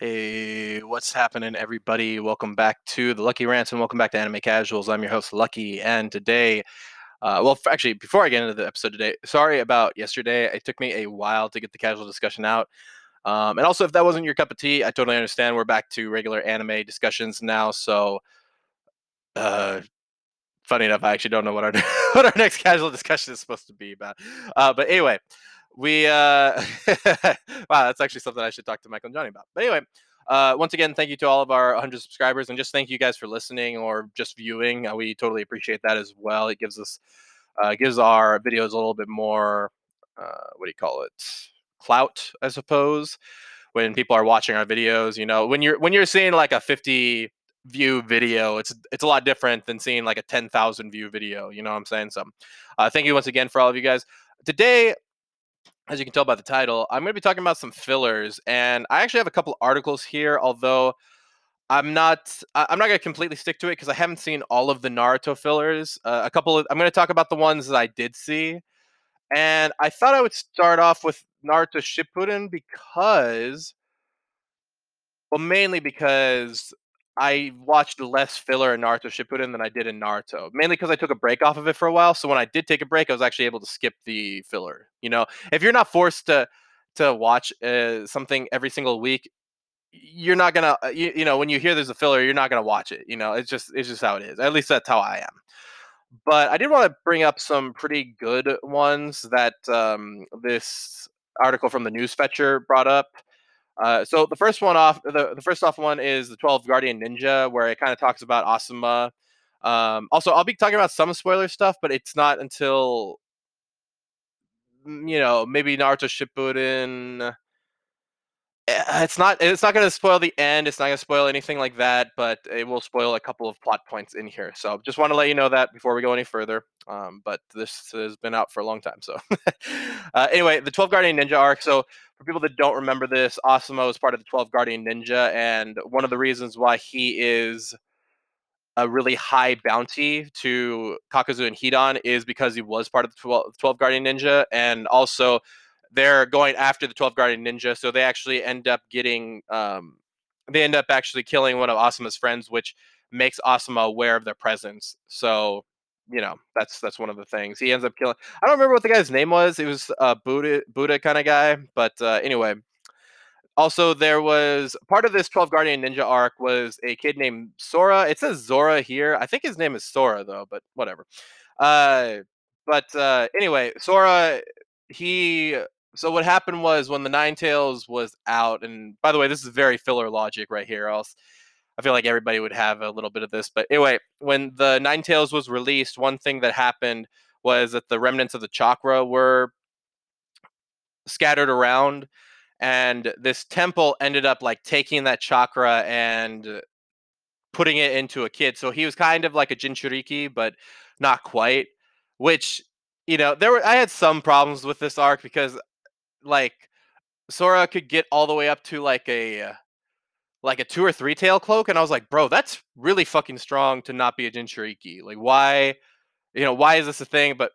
Hey, what's happening, everybody? Welcome back to the Lucky Rants and welcome back to Anime Casuals. I'm your host, Lucky, and today, uh, well, actually, before I get into the episode today, sorry about yesterday. It took me a while to get the casual discussion out. Um, and also, if that wasn't your cup of tea, I totally understand. We're back to regular anime discussions now, so uh, funny enough, I actually don't know what our what our next casual discussion is supposed to be about. Uh, but anyway, we uh, wow, that's actually something I should talk to Michael and Johnny about. But anyway, uh, once again, thank you to all of our 100 subscribers, and just thank you guys for listening or just viewing. Uh, we totally appreciate that as well. It gives us uh, gives our videos a little bit more uh, what do you call it clout, I suppose. When people are watching our videos, you know, when you're when you're seeing like a 50 view video, it's it's a lot different than seeing like a 10,000 view video. You know what I'm saying? So, uh, thank you once again for all of you guys. Today, as you can tell by the title, I'm going to be talking about some fillers, and I actually have a couple articles here. Although I'm not, I'm not going to completely stick to it because I haven't seen all of the Naruto fillers. Uh, a couple of, I'm going to talk about the ones that I did see, and I thought I would start off with Naruto Shippuden because, well, mainly because I watched less filler in Naruto Shippuden than I did in Naruto. Mainly because I took a break off of it for a while. So when I did take a break, I was actually able to skip the filler. You know, if you're not forced to to watch uh, something every single week, you're not gonna. uh, You, you know, when you hear there's a filler, you're not gonna watch it. You know, it's just it's just how it is. At least that's how I am. But I did want to bring up some pretty good ones that um, this article from the Newsfetcher brought up. Uh, so the first one off, the, the first off one is the 12 Guardian Ninja, where it kind of talks about Asuma. Um, also, I'll be talking about some spoiler stuff, but it's not until mm, you know maybe Naruto Shippuden. Eh, It's not. It's not going to spoil the end. It's not going to spoil anything like that, but it will spoil a couple of plot points in here. So just want to let you know that before we go any further. Um, but this has been out for a long time. So uh, anyway, the 12 Guardian Ninja arc. So for people that don't remember this, Asuma is part of the 12 Guardian Ninja, and one of the reasons why he is a really high bounty to Kakuzu and Hidan is because he was part of the 12, 12 Guardian Ninja, and also they're going after the 12 Guardian Ninja, so they actually end up getting, um, they end up actually killing one of Asuma's friends, which makes Asuma aware of their presence. So, you know, that's that's one of the things. He ends up killing. I don't remember what the guy's name was. It was a Buddha Buddha kind of guy, but uh, anyway, also, there was part of this 12 Guardian Ninja arc was a kid named Sora. It says Zora here. I think his name is Sora though, but whatever. Uh, but uh, anyway, Sora, he. So what happened was when the Nine Tails was out, and by the way, this is very filler logic right here. Else, I feel like everybody would have a little bit of this. But anyway, when the Nine Tails was released, one thing that happened was that the remnants of the chakra were scattered around and this temple ended up like taking that chakra and putting it into a kid. So he was kind of like a Jinchuriki, but not quite. Which you know, there were I had some problems with this arc because like Sora could get all the way up to like a like a two or three tail cloak, and I was like, bro, that's really fucking strong to not be a Jinchuriki. Like, why, you know, why is this a thing? But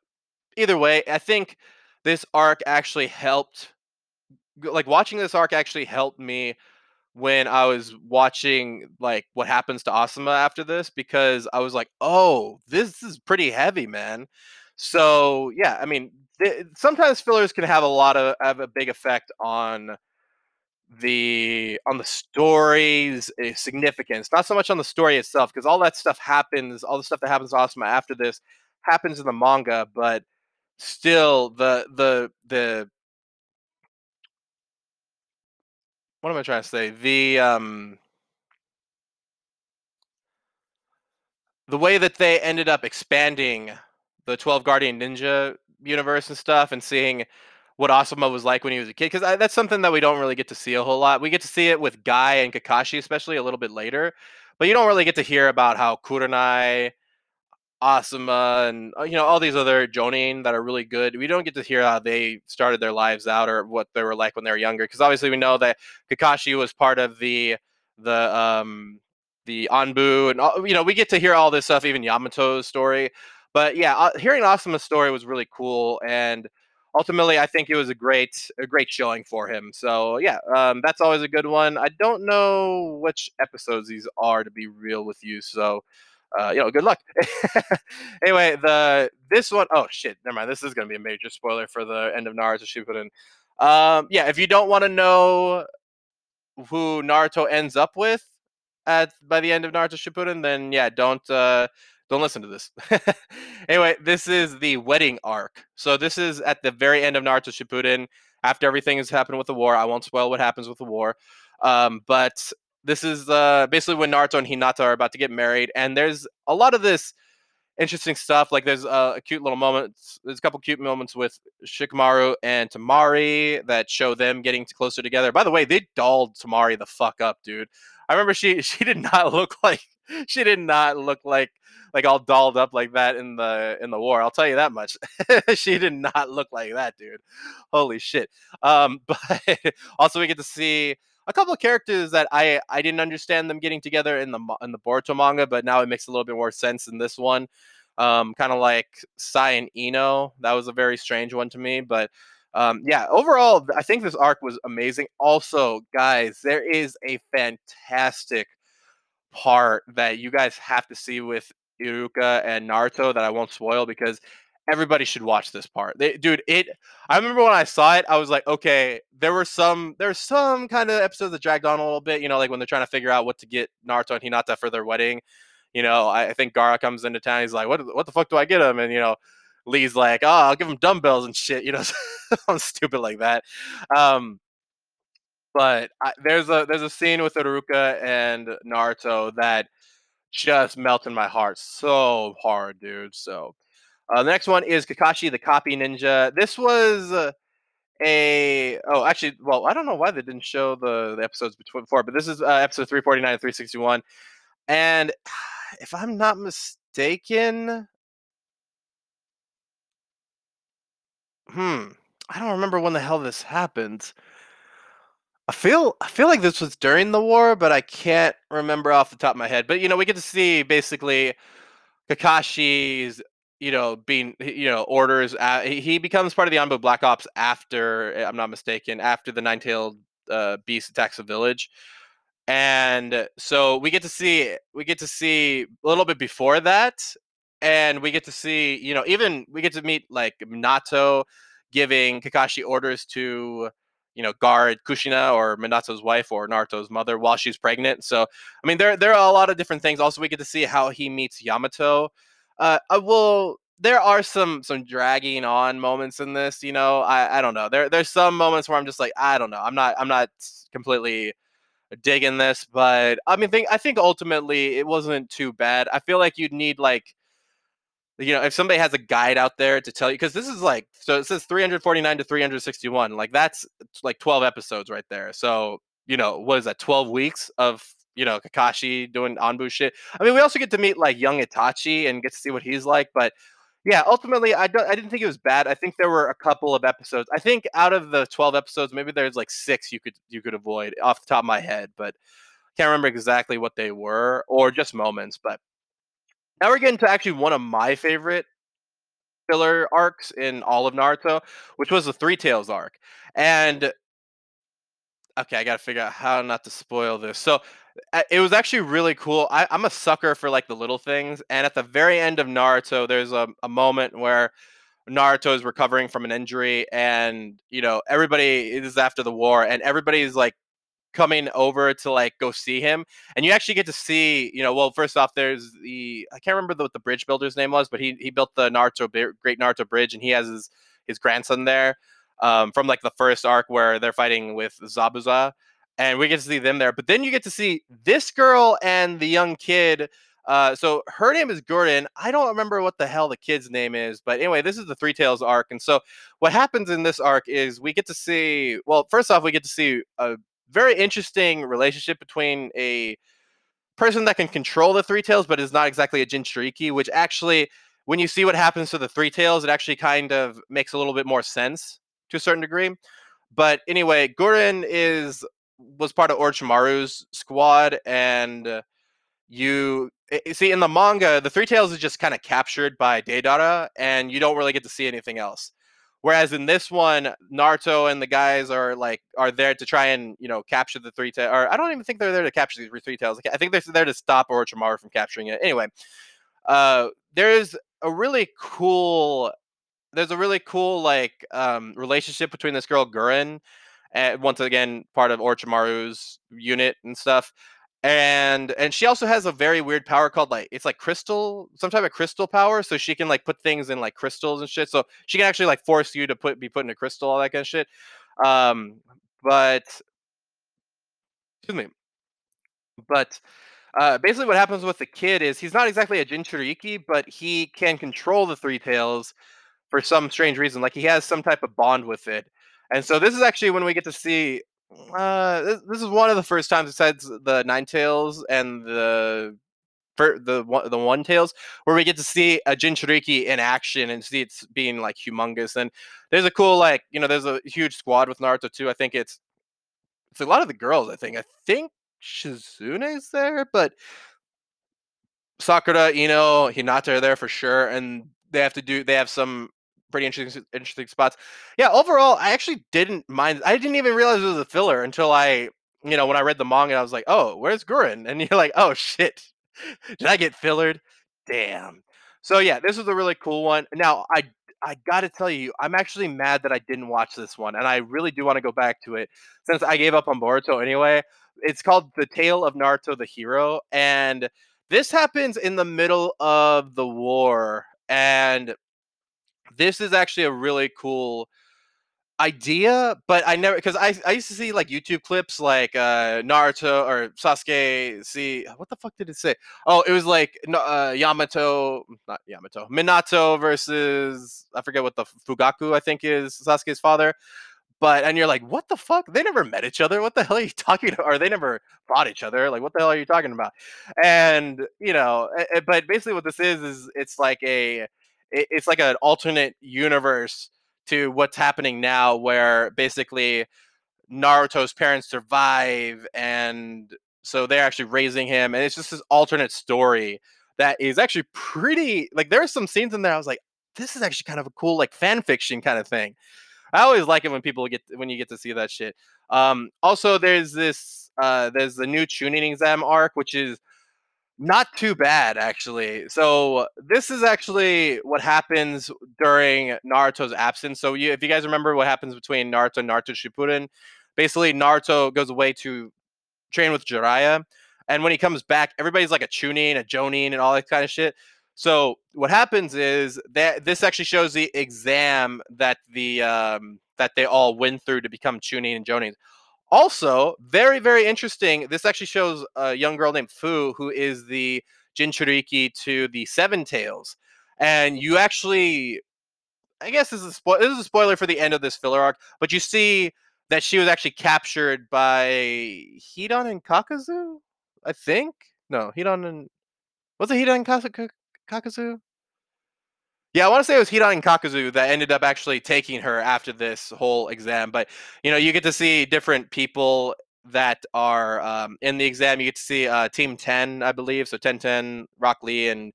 either way, I think this arc actually helped like watching this arc actually helped me when I was watching like what happens to Asuma after this because I was like, "Oh, this is pretty heavy, man." So, yeah, I mean, th- sometimes fillers can have a lot of have a big effect on the on the story's uh, significance, not so much on the story itself because all that stuff happens, all the stuff that happens to Asuma after this happens in the manga, but still the the the what am I trying to say? The um the way that they ended up expanding the 12 Guardian Ninja universe and stuff and seeing what Asuma was like when he was a kid because that's something that we don't really get to see a whole lot. We get to see it with Guy and Kakashi especially a little bit later, but you don't really get to hear about how Kurenai, Asuma and uh, you know all these other Jonin that are really good. We don't get to hear how they started their lives out or what they were like when they were younger because obviously we know that Kakashi was part of the the um the Anbu and you know we get to hear all this stuff even Yamato's story. But yeah, uh, hearing Asuma's story was really cool and ultimately, I think it was a great a great showing for him. So yeah, um, that's always a good one. I don't know which episodes these are to be real with you, so uh, you know, good luck. anyway, the this one oh shit, never mind. This is gonna be a major spoiler for the end of Naruto Shippuden. Um, yeah, if you don't want to know who Naruto ends up with at by the end of Naruto Shippuden, then yeah, don't uh, don't listen to this. anyway, this is the wedding arc. So this is at the very end of Naruto Shippuden, after everything has happened with the war. I won't spoil what happens with the war, um, but this is uh, basically when Naruto and Hinata are about to get married, and there's a lot of this interesting stuff. Like there's uh, a cute little moments. There's a couple cute moments with Shikamaru and Temari that show them getting closer together. By the way, they dolled Temari the fuck up, dude. I remember she she did not look like she did not look like like all dolled up like that in the in the war. I'll tell you that much. she did not look like that, dude. Holy shit. Um, but also we get to see a couple of characters that I I didn't understand them getting together in the in the Boruto manga, but now it makes a little bit more sense in this one. Um, kind of like Sai and Ino. That was a very strange one to me, but um, yeah, overall, I think this arc was amazing. Also, guys, there is a fantastic part that you guys have to see with Iruka and Naruto that I won't spoil because everybody should watch this part. They, dude, it. I remember when I saw it, I was like, okay, there were some, there's some kind of episodes that dragged on a little bit. You know, like when they're trying to figure out what to get Naruto and Hinata for their wedding. You know, I, I think Gaara comes into town. He's like, what, what the fuck do I get him? And you know, Lee's like, oh, I'll give him dumbbells and shit. You know, something stupid like that. Um, but I, there's a there's a scene with Iruka and Naruto that just melted my heart so hard, dude. So uh, the next one is Kakashi the Copy Ninja. This was uh, a oh actually well I don't know why they didn't show the, the episodes before, but this is uh, episode 349 and 361. And if I'm not mistaken, hmm, I don't remember when the hell this happened. I feel I feel like this was during the war, but I can't remember off the top of my head. But you know, we get to see basically Kakashi's you know, being you know orders. Uh, he becomes part of the Anbu Black Ops after I'm not mistaken, after the Nine Tailed uh, Beast attacks the village, and so we get to see we get to see a little bit before that, and we get to see you know even we get to meet like Minato giving Kakashi orders to you know guard Kushina or Minato's wife or Naruto's mother while she's pregnant. So I mean there there are a lot of different things. Also we get to see how he meets Yamato uh, I will. There are some some dragging on moments in this. You know, I I don't know. There there's some moments where I'm just like I don't know. I'm not I'm not completely digging this, but I mean, think I think ultimately it wasn't too bad. I feel like you'd need like you know if somebody has a guide out there to tell you because this is like so it says 349 to 361 like that's like 12 episodes right there so you know what is that 12 weeks of you know Kakashi doing Anbu shit. I mean, we also get to meet like young Itachi and get to see what he's like. But yeah, ultimately, I don't. I didn't think it was bad. I think there were a couple of episodes. I think out of the twelve episodes, maybe there's like six you could you could avoid off the top of my head, but can't remember exactly what they were or just moments. But now we're getting to actually one of my favorite filler arcs in all of Naruto, which was the Three Tails arc. And okay, I got to figure out how not to spoil this. So it was actually really cool. I, am a sucker for like the little things, and at the very end of Naruto, there's a, a moment where Naruto is recovering from an injury, and you know everybody is after the war, and everybody's like coming over to like go see him, and you actually get to see, you know, well, first off, there's the I can't remember what the bridge builder's name was, but he he built the Naruto Great Naruto Bridge, and he has his his grandson there um, from like the first arc where they're fighting with Zabuza and we get to see them there. But then you get to see this girl and the young kid. Uh, so her name is Guren. I don't remember what the hell the kid's name is, but anyway, this is the Three Tails arc. And so what happens in this arc is we get to see. Well, first off, we get to see a very interesting relationship between a person that can control the Three Tails, but is not exactly a Jinchuriki, which actually. When you see what happens to the three tails, it actually kind of makes a little bit more sense to a certain degree. But anyway, Guren is was part of Orochimaru's squad, and you eh, see in the manga, the Three Tails is just kind of captured by Deidara, and you don't really get to see anything else. Whereas in this one, Naruto and the guys are like are there to try and you know capture the three tails. Or I don't even think they're there to capture the three tails. I think they're there to stop Orochimaru from capturing it. Anyway, uh, there's a really cool there's a really cool like um, relationship between this girl Guren, and once again part of Orochimaru's unit and stuff. And and she also has a very weird power called like it's like crystal, some type of crystal power. So she can like put things in like crystals and shit. So she can actually like force you to put be put in a crystal, all that kind of shit. Um, but excuse me. But uh, basically, what happens with the kid is he's not exactly a Jinchuriki, but he can control the three tails for some strange reason. Like he has some type of bond with it. And so this is actually when we get to see. Uh, this, this is one of the first times besides the Nine Tails and the for the the one tails where we get to see a Jinchuriki in action and see it's being like humongous. And there's a cool like you know there's a huge squad with Naruto too. I think it's it's a lot of the girls. I think I think Shizune's there, but Sakura, Ino, Hinata are there for sure, and they have to do they have some pretty interesting interesting spots. Yeah, overall, I actually didn't mind. I didn't even realize it was a filler until I, you know, when I read the manga, I was like, oh, where's Guren? And you're like, oh shit, did I get fillered? Damn. So yeah, this was a really cool one. Now I I gotta tell you, I'm actually mad that I didn't watch this one, and I really do want to go back to it since I gave up on Boruto anyway. It's called The Tale of Naruto the Hero, and this happens in the middle of the war, and this is actually a really cool idea, but I never because I I used to see like YouTube clips like uh Naruto or Sasuke. See what the fuck did it say? Oh, it was like uh, Yamato, not Yamato, Minato versus I forget what the Fugaku I think is Sasuke's father. But and you're like, what the fuck? They never met each other. What the hell are you talking about? Or they never fought each other. Like, what the hell are you talking about? And you know, but basically, what this is is it's like a it's like an alternate universe to what's happening now, where basically Naruto's parents survive, and so they're actually raising him, and it's just this alternate story that is actually pretty. Like there are some scenes in there I was like, this is actually kind of a cool like fan fiction kind of thing. I always like it when people get when you get to see that shit. Um, also, there's this uh, there's the new Chunin exam arc, which is not too bad, actually. So this is actually what happens during Naruto's absence. So you, if you guys remember what happens between Naruto and Naruto Shippuden, basically Naruto goes away to train with Jiraiya, and when he comes back, everybody's like a Chunin, a Jonin, and all that kind of shit. So what happens is that this actually shows the exam that the um, that they all went through to become Chunin and Jonin. Also, very, very interesting. This actually shows a young girl named Fu, who is the Jinchuriki to the Seven Tails. And you actually, I guess this is, a spo- this is a spoiler for the end of this filler arc, but you see that she was actually captured by Hidan and Kakuzu, I think. No, Hidan and was it Hidan and Kakuzu? Yeah, I want to say it was Hidan and Kakuzu that ended up actually taking her after this whole exam. But you know, you get to see different people that are um, in the exam. You get to see uh, Team Ten, I believe. So Ten Ten, Rock Lee, and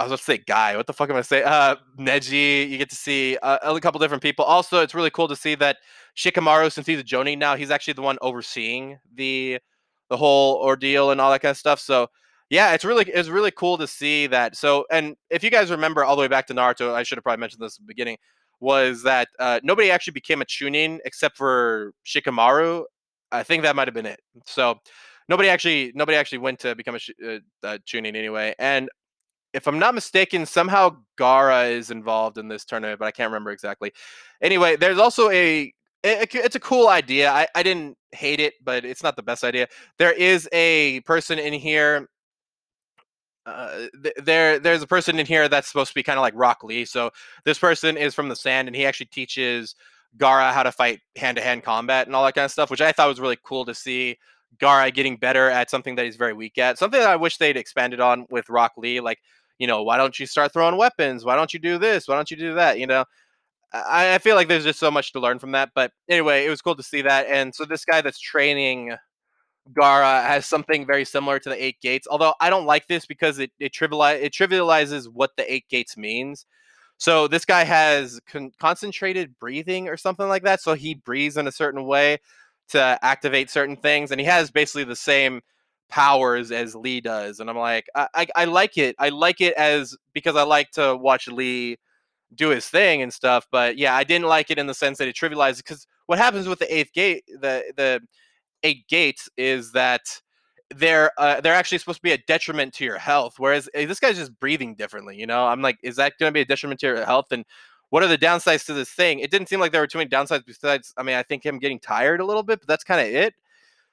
I was going to say Guy. What the fuck am I say? Uh, Neji. You get to see uh, a couple different people. Also, it's really cool to see that Shikamaru, since he's a Jonin now, he's actually the one overseeing the the whole ordeal and all that kind of stuff. So yeah, it's really it's really cool to see that. So, and if you guys remember all the way back to Naruto, I should have probably mentioned this at the beginning, was that uh, nobody actually became a Chunin except for Shikamaru. I think that might have been it. So, nobody actually nobody actually went to become a, sh- uh, Chunin anyway. And if I'm not mistaken, somehow Gaara is involved in this tournament, but I can't remember exactly. Anyway, there's also a it's a cool idea. I, I didn't hate it, but it's not the best idea. There is a person in here uh, th- there there's a person in here that's supposed to be kind of like Rock Lee. So this person is from the sand, and he actually teaches Gaara how to fight hand to hand combat and all that kind of stuff, which I thought was really cool to see. Gaara getting better at something that he's very weak at. Something that I wish they'd expanded on with Rock Lee, like you know, why don't you start throwing weapons? Why don't you do this? Why don't you do that? You know. I feel like there's just so much to learn from that. But anyway, it was cool to see that. And so this guy that's training Gaara has something very similar to the eight gates. Although I don't like this because it it, triviali- it trivializes what the eight gates means. So this guy has con- concentrated breathing or something like that. So he breathes in a certain way to activate certain things, and he has basically the same powers as Lee does. And I'm like, I, I, I like it. I like it as because I like to watch Lee do his thing and stuff. But yeah, I didn't like it in the sense that it trivializes because what happens with the eighth gate, the the eight gates, is that they're uh, they're actually supposed to be a detriment to your health. Whereas eh, this guy's just breathing differently. You know, I'm like, is that going to be a detriment to your health? And what are the downsides to this thing? It didn't seem like there were too many downsides besides. I mean, I think him getting tired a little bit, but that's kind of it.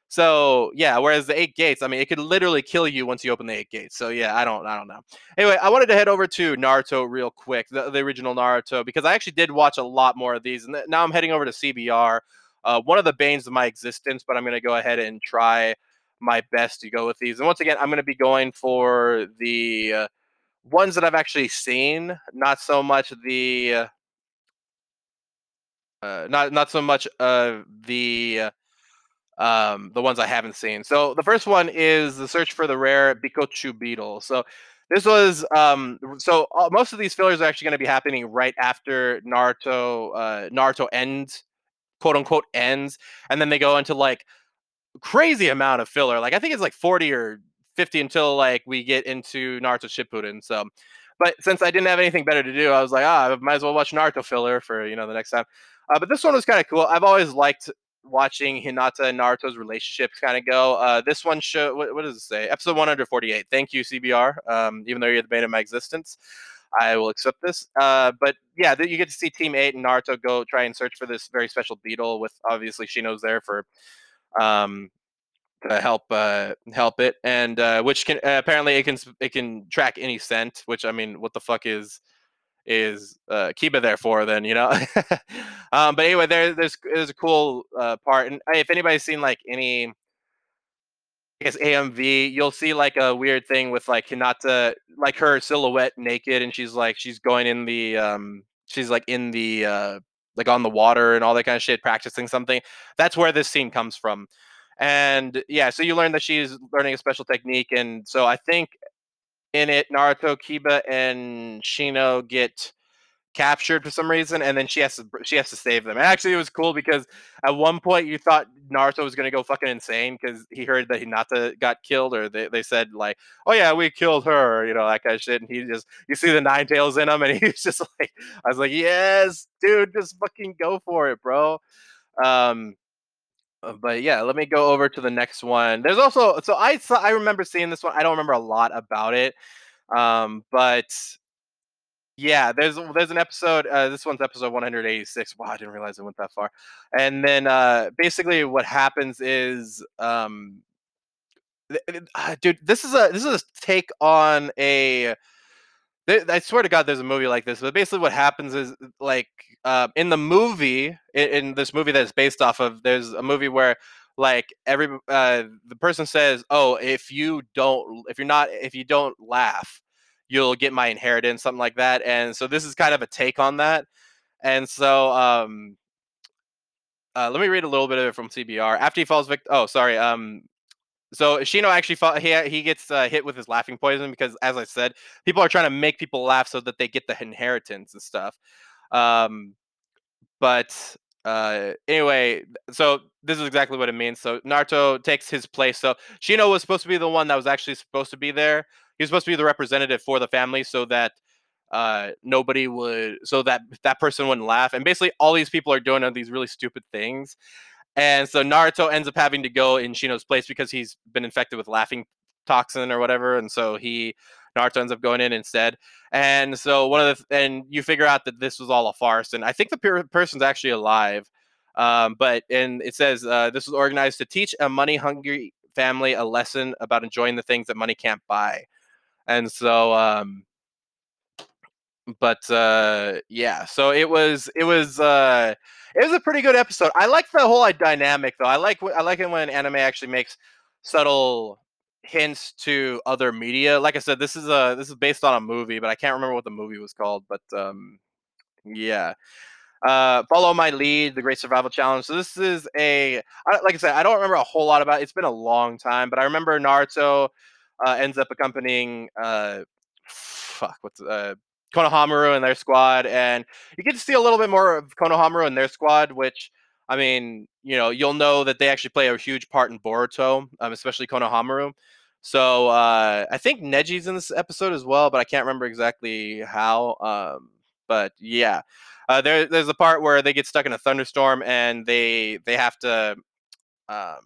So yeah, whereas the eight gates, I mean, it could literally kill you once you open the eight gates. So yeah, I don't, I don't know. Anyway, I wanted to head over to Naruto real quick, the, the original Naruto, because I actually did watch a lot more of these, and now I'm heading over to CBR. Uh, one of the banes of my existence, but I'm going to go ahead and try my best to go with these. And once again, I'm going to be going for the uh, ones that I've actually seen, not so much the. Uh, uh not not so much uh the um, the ones I haven't seen. So the first one is the search for the rare Bikochu beetle. So this was um, so uh, most of these fillers are actually going to be happening right after Naruto uh, Naruto ends, quote unquote ends, and then they go into like crazy amount of filler. Like I think it's like forty or fifty until like we get into Naruto Shippuden. So. But since I didn't have anything better to do, I was like, ah, I might as well watch Naruto filler for you know the next time. Uh, but this one was kind of cool. I've always liked watching Hinata and Naruto's relationship kind of go. Uh, this one show what, what, does it say? Episode 148. Thank you, CBR. Um, even though you're the bane of my existence, I will accept this. Uh, but yeah, you get to see Team Eight and Naruto go try and search for this very special beetle. With obviously Shino's there for um, to help uh, help it, and uh, which can uh, apparently it can it can track any scent. Which I mean, what the fuck is is uh, it there for then you know um, but anyway there there's there's a cool uh, part and if anybody's seen like any guess AMV, you'll see like a weird thing with like Hinata, like her silhouette naked, and she's like she's going in the um she's like in the uh like on the water and all that kind of shit, practicing something. That's where this scene comes from. And yeah, so you learn that she's learning a special technique, and so I think in it, Naruto, Kiba, and Shino get captured for some reason, and then she has to she has to save them. And actually, it was cool because at one point you thought Naruto was gonna go fucking insane because he heard that Hinata got killed, or they, they said like, "Oh yeah, we killed her," you know, that kind of shit. And he just you see the nine tails in him, and he's just like, I was like, "Yes, dude, just fucking go for it, bro." Um, uh, but yeah, let me go over to the next one. There's also so I saw I remember seeing this one. I don't remember a lot about it, um, but yeah, there's there's an episode. Uh, this one's episode 186. Wow, I didn't realize it went that far. And then uh, basically, what happens is, um, uh, dude, this is a this is a take on a I swear to God, there's a movie like this. But basically, what happens is like uh, in the movie, in, in, this movie that is based off of, there's a movie where like every uh, the person says, "Oh, if you don't, if you're not, if you don't laugh, you'll get my inheritance," something like that. And so this is kind of a take on that. And so um, uh, let me read a little bit of it from CBR. After he falls victim, oh, sorry. Um, so Shino actually he he gets uh, hit with his laughing poison because, as I said, people are trying to make people laugh so that they get the inheritance and stuff. Um, but uh, anyway, so this is exactly what it means. So Naruto takes his place. So Shino was supposed to be the one that was actually supposed to be there. He was supposed to be the representative for the family, so that uh, nobody would, so that that person wouldn't laugh. And basically, all these people are doing these really stupid things. And so Naruto ends up having to go in Shino's place because he's been infected with laughing toxin or whatever, and so he Naruto ends up going in instead. And so one of the and you figure out that this was all a farce, and I think the per- person's actually alive. Um, but and it says uh, this was organized to teach a money hungry family a lesson about enjoying the things that money can't buy. And so um, but uh yeah so it was it was uh it was a pretty good episode. I like the whole dynamic though. I like i like it when anime actually makes subtle hints to other media. Like i said this is a this is based on a movie but i can't remember what the movie was called but um yeah. Uh follow my lead the great survival challenge. So this is a like i said i don't remember a whole lot about it. it's been a long time but i remember naruto uh, ends up accompanying uh fuck what's uh Konohamaru and their squad, and you get to see a little bit more of Konohamaru and their squad, which I mean, you know, you'll know that they actually play a huge part in Boruto, um, especially Konohamaru. So uh, I think Neji's in this episode as well, but I can't remember exactly how. Um, but yeah, uh, there, there's a part where they get stuck in a thunderstorm and they they have to um,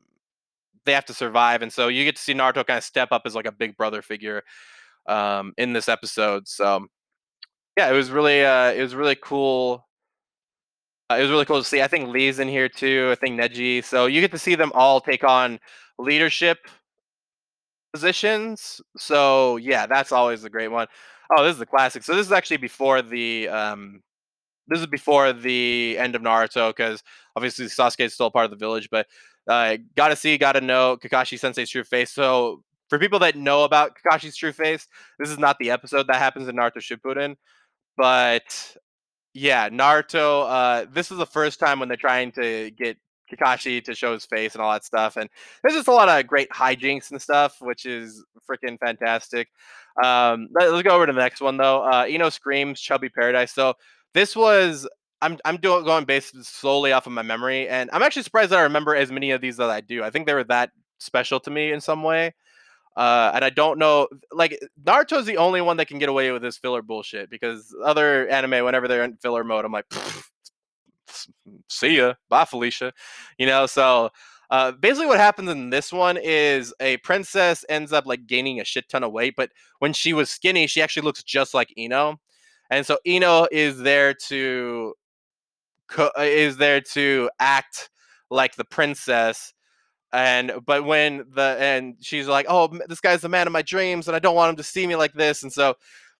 they have to survive, and so you get to see Naruto kind of step up as like a big brother figure um, in this episode. So yeah, it was really uh, it was really cool. Uh, it was really cool to see. I think Lee's in here too. I think Neji. So you get to see them all take on leadership positions. So yeah, that's always a great one. Oh, this is the classic. So this is actually before the um, this is before the end of Naruto because obviously Sasuke is still part of the village, but uh, gotta see, gotta know Kakashi Sensei's true face. So for people that know about Kakashi's true face, this is not the episode that happens in Naruto Shippuden, but yeah, Naruto. Uh, this is the first time when they're trying to get Kakashi to show his face and all that stuff, and there's just a lot of great hijinks and stuff, which is freaking fantastic. Um, let, us go over to the next one though. Uh, Ino screams Chubby Paradise. So this was I'm I'm doing going based solely off of my memory, and I'm actually surprised that I remember as many of these as I do. I think they were that special to me in some way. Uh, and I don't know, like Naruto's the only one that can get away with this filler bullshit because other anime, whenever they're in filler mode, I'm like, see ya, bye Felicia, you know. So uh, basically, what happens in this one is a princess ends up like gaining a shit ton of weight, but when she was skinny, she actually looks just like Ino, and so Ino is there to co- is there to act like the princess and but when the and she's like oh this guy's the man of my dreams and i don't want him to see me like this and so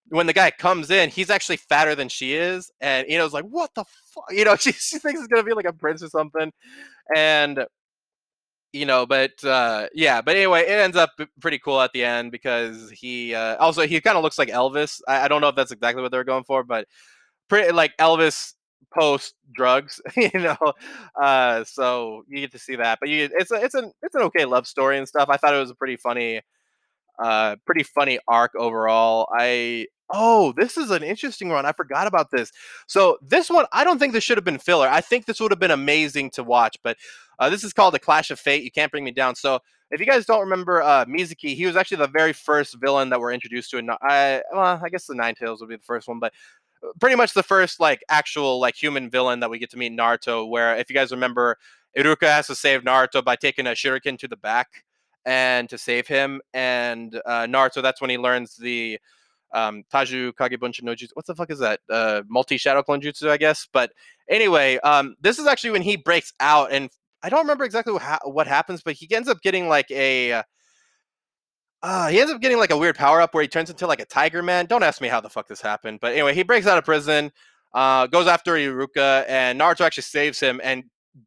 when the guy comes in he's actually fatter than she is and you know like what the fuck you know she, she thinks it's gonna be like a prince or something and you know but uh yeah but anyway it ends up pretty cool at the end because he uh also he kind of looks like elvis I, I don't know if that's exactly what they're going for but pretty like elvis post drugs, you know. Uh, so you get to see that, but you it's a, it's an it's an okay love story and stuff. I thought it was a pretty funny, uh, pretty funny arc overall. I oh, this is an interesting one. I forgot about this. So this one, I don't think this should have been filler. I think this would have been amazing to watch, but uh, this is called the Clash of Fate. You can't bring me down. So if you guys don't remember uh, Mizuki, he was actually the very first villain that we're introduced to. In I well, I guess the Nine Tails would be the first one, but pretty much the first like actual like human villain that we get to meet Naruto. Where if you guys remember, Iruka has to save Naruto by taking a shuriken to the back and to save him. And uh, Naruto, that's when he learns the um, Taju Kagebunshin no Jutsu. What the fuck is that? Uh, multi Shadow Clone Jutsu, I guess. But anyway, um, this is actually when he breaks out, and I don't remember exactly what, ha- what happens, but he ends up getting like a uh, he ends up getting like a weird power up where he turns into like a tiger man. Don't ask me how the fuck this happened, but anyway, he breaks out of prison, uh, goes after Iruka, and Naruto actually saves him and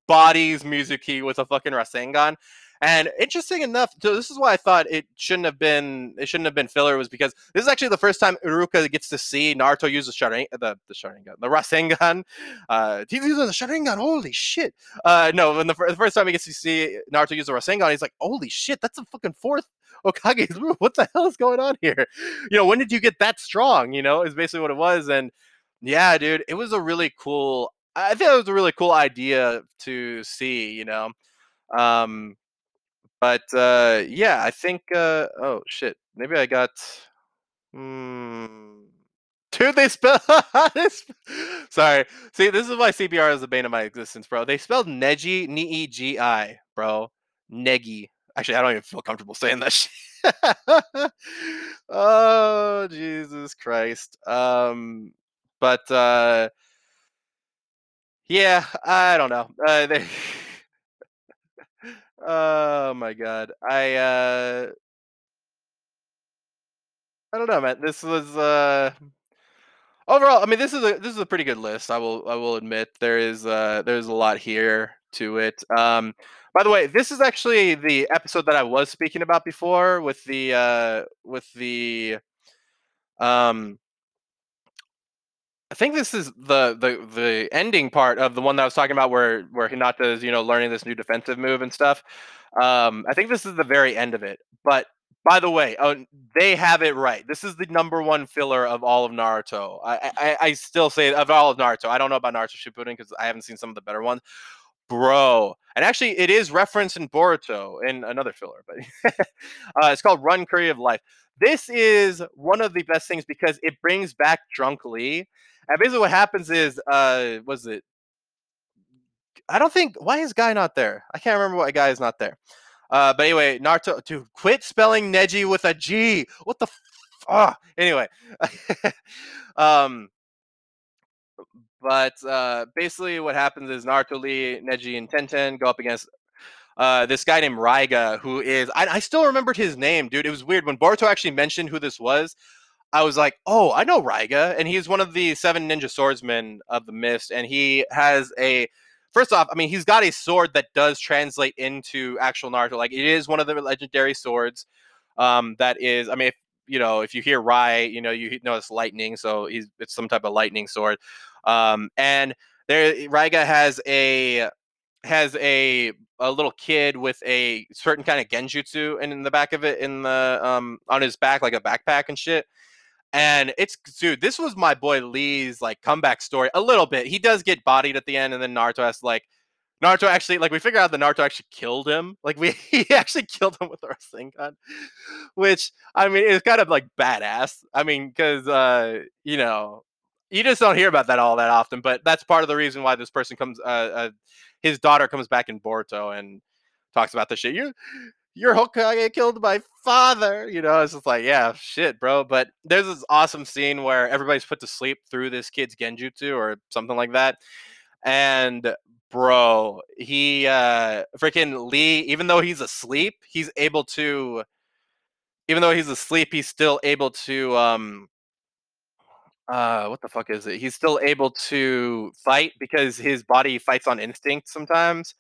bodies Mizuki with a fucking Rasengan. And interesting enough, so this is why I thought it shouldn't have been it shouldn't have been filler was because this is actually the first time Iruka gets to see Naruto use the Sharingan, the the Sharingan, the Rasengan. Uh, he's using the Sharingan. Holy shit! Uh, no, when the, the first time he gets to see Naruto use the Rasengan, he's like, "Holy shit! That's a fucking fourth Hokage's move. What the hell is going on here? You know, when did you get that strong? You know, is basically what it was. And yeah, dude, it was a really cool. I think it was a really cool idea to see. You know, um, but uh, yeah, I think. Uh, oh shit, maybe I got. Hmm. They spell. Sorry. See, this is why CBR is the bane of my existence, bro. They spelled Neji, N E G I, bro. Negi. Actually, I don't even feel comfortable saying that shit. oh, Jesus Christ. Um, but uh, yeah, I don't know. Uh, they... oh my god, I uh, I don't know, man. This was uh overall. I mean, this is a this is a pretty good list. I will I will admit there is uh there's a lot here to it. Um, by the way, this is actually the episode that I was speaking about before with the uh with the um I think this is the the the ending part of the one that I was talking about where where Hinata is, you know, learning this new defensive move and stuff. Um I think this is the very end of it. But By the way, uh, they have it right. This is the number one filler of all of Naruto. I I, I still say of all of Naruto. I don't know about Naruto Shippuden because I haven't seen some of the better ones, bro. And actually, it is referenced in Boruto in another filler, but uh, it's called Run Curry of Life. This is one of the best things because it brings back Drunk Lee. And basically, what happens is, uh, was it? I don't think. Why is Guy not there? I can't remember why Guy is not there. Uh, but anyway, Naruto to quit spelling Neji with a G. What the? F- oh. Anyway, um, but uh, basically, what happens is Naruto, Lee, Neji, and Tenten go up against uh, this guy named Raiga, who is I, I, still remembered his name, dude. It was weird when Boruto actually mentioned who this was. I was like, oh, I know Raiga, and he's one of the seven ninja swordsmen of the Mist, and he has a. First off, I mean, he's got a sword that does translate into actual Naruto. Like, it is one of the legendary swords. Um, that is, I mean, if you know, if you hear Rai, you know, you know it's lightning, so he's it's some type of lightning sword. Um, and there, Raiga has a has a a little kid with a certain kind of genjutsu in, the back of it in the um on his back like a backpack and shit. And it's dude this was my boy lee's like comeback story a little bit. He does get bodied at the end and then naruto has like naruto actually like we figure out that naruto actually killed him. Like we he actually killed him with a Rasengan which i mean it's kind of like badass. I mean because uh you know you just don't hear about that all that often but that's part of the reason why this person comes uh, uh his daughter comes back in Boruto and talks about the shit. You your Hokage killed my father. You know, it's just like, yeah, shit, bro. But there's this awesome scene where everybody's put to sleep through this kid's genjutsu or something like that. And bro, he uh freaking Lee, even though he's asleep, he's able to even though he's asleep, he's still able to um uh what the fuck is it? He's still able to fight because his body fights on instinct sometimes.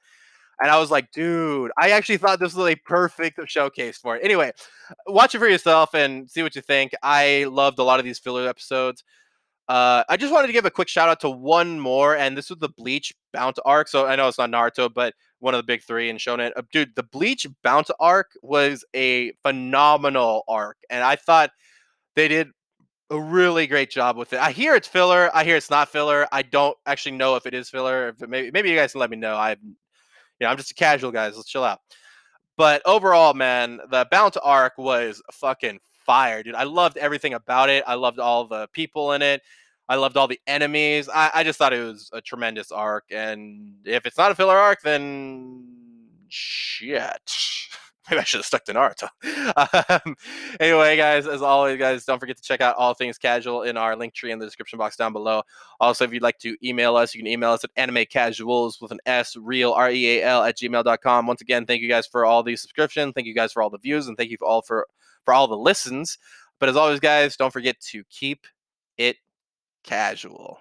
And i was like dude i actually thought this was a perfect showcase for it. Anyway watch it for yourself and see what you think. I loved a lot of these filler episodes. Uh, I just wanted to give a quick shout out to one more, and this was the Bleach Bount arc. So I know it's not Naruto, but one of the big three and Shonen. Uh, dude, the Bleach Bount arc was a phenomenal arc, and I thought they did a really great job with it. I hear it's filler. I hear it's not filler. I don't actually know if it is filler. Maybe maybe you guys can let me know. I, you know, I'm just a casual guys. Let's chill out. But overall, man, the Bount arc was fucking fire, dude. I loved everything about it. I loved all the people in it. I loved all the enemies. I, I just thought it was a tremendous arc. And if it's not a filler arc, then shit. Maybe I should have stuck to Naruto. Um, anyway, guys, as always, guys, don't forget to check out all things casual in our link tree in the description box down below. Also, if you'd like to email us, you can email us at animecasuals with an S, real, R E A L, at gmail.com. Once again, thank you guys for all the subscription. Thank you guys for all the views, and thank you for all for, for all the listens. But as always, guys, don't forget to keep it casual.